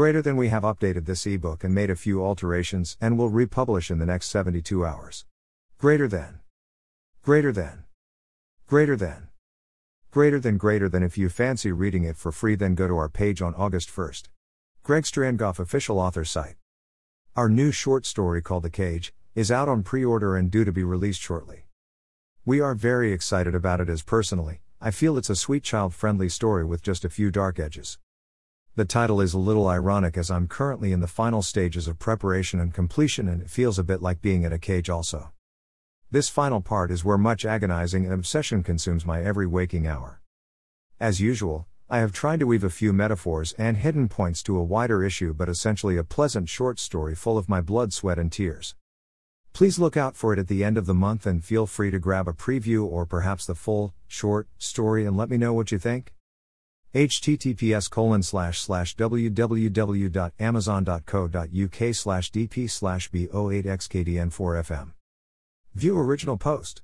Greater than we have updated this ebook and made a few alterations and will republish in the next 72 hours. Greater than. Greater than. Greater than. Greater than greater than if you fancy reading it for free then go to our page on August 1st. Greg Strangoff official author site. Our new short story called The Cage is out on pre-order and due to be released shortly. We are very excited about it as personally, I feel it's a sweet child-friendly story with just a few dark edges. The title is a little ironic as I'm currently in the final stages of preparation and completion and it feels a bit like being in a cage also. This final part is where much agonizing and obsession consumes my every waking hour. As usual, I have tried to weave a few metaphors and hidden points to a wider issue but essentially a pleasant short story full of my blood, sweat, and tears. Please look out for it at the end of the month and feel free to grab a preview or perhaps the full, short, story and let me know what you think https colon slash slash www.amazon.co.uk slash dp slash b08xkdn4fm. View original post.